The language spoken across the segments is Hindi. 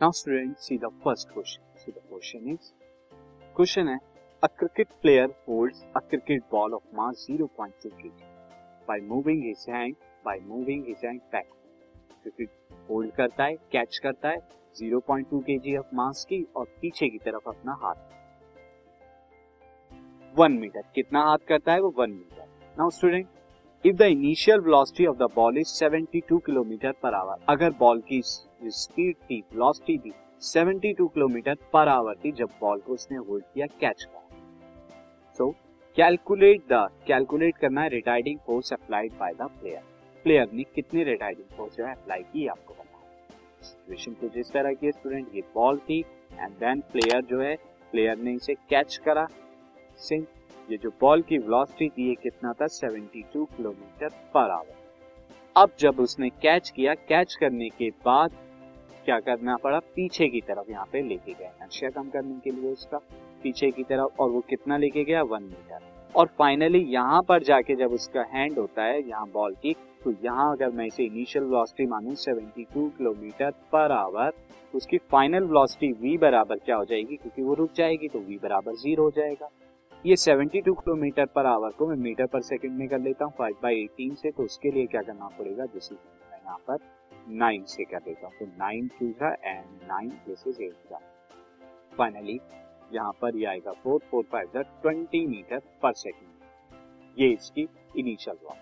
Now students see the first question. So the question is question है a cricket player holds a cricket ball of mass 0.2 kg by moving his hand by moving his hand back. Cricket hold करता है कैच करता है 0.2 kg ऑफ़ मास की और पीछे की तरफ़ अपना हाथ वन मीटर कितना हाथ करता है वो one meter now student if the initial velocity of the ball is 72 kilometer per hour अगर बॉल की स्पीड थी वेलोसिटी थी 72 किलोमीटर पर आवर थी, जब बॉल को उसने होल्ड किया कैच किया सो कैलकुलेट द कैलकुलेट करना है retarding force applied by the player player ने कितनी रिटार्डिंग फोर्स जो है अप्लाई की आपको बताया सिचुएशन कुछ इस तरह की स्टूडेंट ये बॉल थी एंड देन प्लेयर जो है प्लेयर ने इसे कैच करा। सिंस ये जो बॉल की वेलोसिटी थी ये कितना था? 72 किलोमीटर पर आवर अब जब उसने कैच किया कैच करने के बाद क्या करना पड़ा? पीछे की तरफ़ यहाँ पे लेके गया। नक्शा कम करने के लिए उसका। पीछे की तरफ़ और वो कितना लेके गया? वन मीटर और फाइनली यहाँ पर जाके जब उसका हैंड होता है, यहाँ बॉल की तो यहाँ अगर मैं इसे इनिशियल वेलोसिटी मानूं 72 किलोमीटर पर आवर उसकी फाइनल वेलोसिटी v बराबर क्या हो जाएगी? क्योंकि वो रुक जाएगी तो v बराबर ज़ीरो हो जाएगा। ये 72 किलोमीटर पर आवर को मैं मीटर पर सेकंड में कर लेता हूँ फाइव बाई एटीन से तो उसके लिए क्या करना पड़ेगा? जिस यहाँ पर नाइन से कर देता हूँ तो नाइन टू था एंड नाइन इज़ एट था फाइनली यहाँ पर ये आएगा फोर फोर फाइव था ट्वेंटी मीटर पर सेकेंड ये इसकी इनिशियल वॉक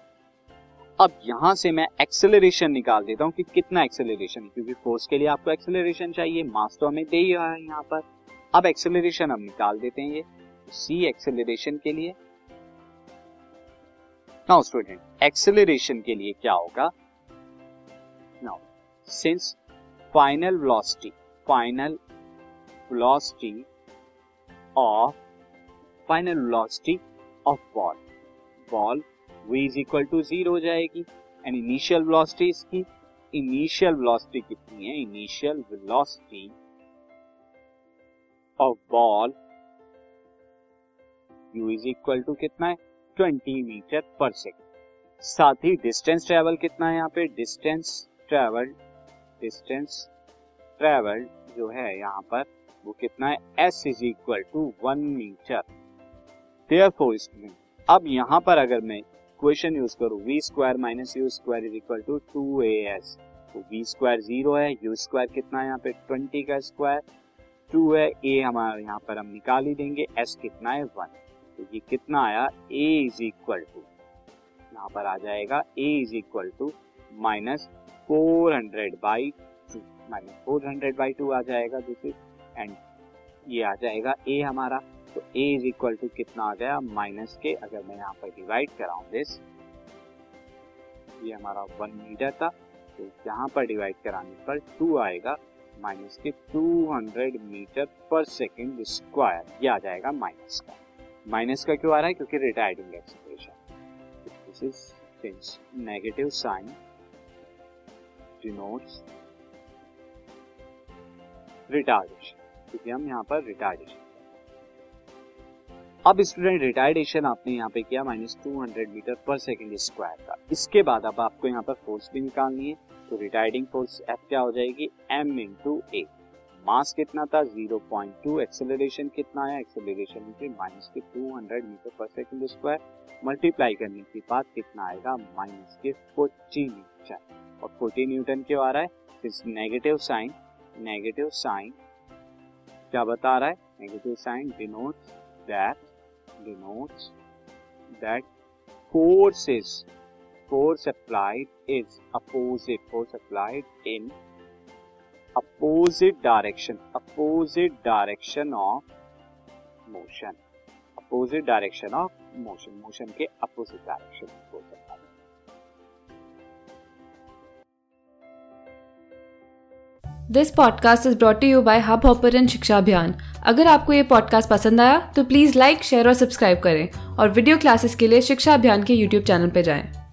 अब यहाँ से मैं एक्सेलरेशन निकाल देता हूँ कि कितना एक्सेलरेशन क्योंकि फोर्स के लिए आपको एक्सेलरेशन चाहिए मास तो हमें दे ही रहा है यहाँ पर। अब एक्सेलरेशन हम निकाल देते हैं ये। सी एक्सेलरेशन के लिए। नाउ स्टूडेंट एक्सेलरेशन के लिए क्या होगा? Now since final velocity final velocity of final velocity of ball ball v is equal to zero हो जाएगी। एंड इनिशियल वेलोसिटी इसकी इनिशियल वेलोसिटी कितनी है? Initial velocity of ball u is equal to कितना है? ट्वेंटी मीटर पर सेकेंड साथ ही डिस्टेंस ट्रेवल कितना है यहाँ पे? डिस्टेंस ट्रेवल डिस्टेंस ट्रेवल जो है यहाँ पर, वो कितना है? S is equal to one meter therefore student अब यहाँ पर अगर मैं क्वेश्चन यूज़ करूँ v square minus u square is equal to two a s तो वी स्क्वायर ज़ीरो है यू स्क्वायर कितना है यहाँ पे? ट्वेंटी का स्क्वायर टू है ए हमारे यहाँ पर हम निकाल ही देंगे एस कितना है? वन तो ये कितना आया? ए इज़ इक्वल टू यहाँ पर आ जाएगा a is equal to minus four hundred by two minus four hundred by two आ जाएगा इज़ एंड ये आ जाएगा ए हमारा तो ए इज़ इक्वल टू कितना आ गया? माइनस के अगर मैं यहाँ पर डिवाइड कराऊं दिस ये हमारा वन मीटर था तो यहाँ पर डिवाइड कराने पर टू आएगा माइनस के 200 मीटर पर सेकेंड स्क्वायर ये आ जाएगा माइनस का माइनस का क्यों आ रहा है? क्योंकि retarding expression this is since negative sign denotes retardation क्योंकि हम यहाँ पर रिटार्डेशन अब स्टूडेंट रिटार्डेशन आपने यहाँ पे किया minus two hundred meter per second square का। इसके बाद अब आपको यहाँ पर फोर्स भी निकालनी है। तो रिटार्डिंग फोर्स एफ़ क्या हो जाएगी? एम इंटू ए मास कितना था? 0.2 एक्सेलरेशन कितना आया एक्सेलरेशन मुझे माइनस के 200 मीटर पर सेकंड स्क्वायर मल्टीप्लाई करने के बाद कितना आएगा? माइनस के 40 न्यूटन और 40 न्यूटन क्यों आ रहा है? इस नेगेटिव साइन नेगेटिव साइन क्या बता रहा है? Negative sign denotes that denotes that force is force applied is, opposite force applied in opposite direction opposite direction of motion opposite direction of motion motion के opposite direction this podcast is brought you by Hubhopper Shiksha Abhiyan अगर आपको ये पॉडकास्ट पसंद आया तो प्लीज़ लाइक शेयर और सब्सक्राइब करें और वीडियो क्लासेस के लिए शिक्षा अभियान के यूट्यूब चैनल पर जाएँ।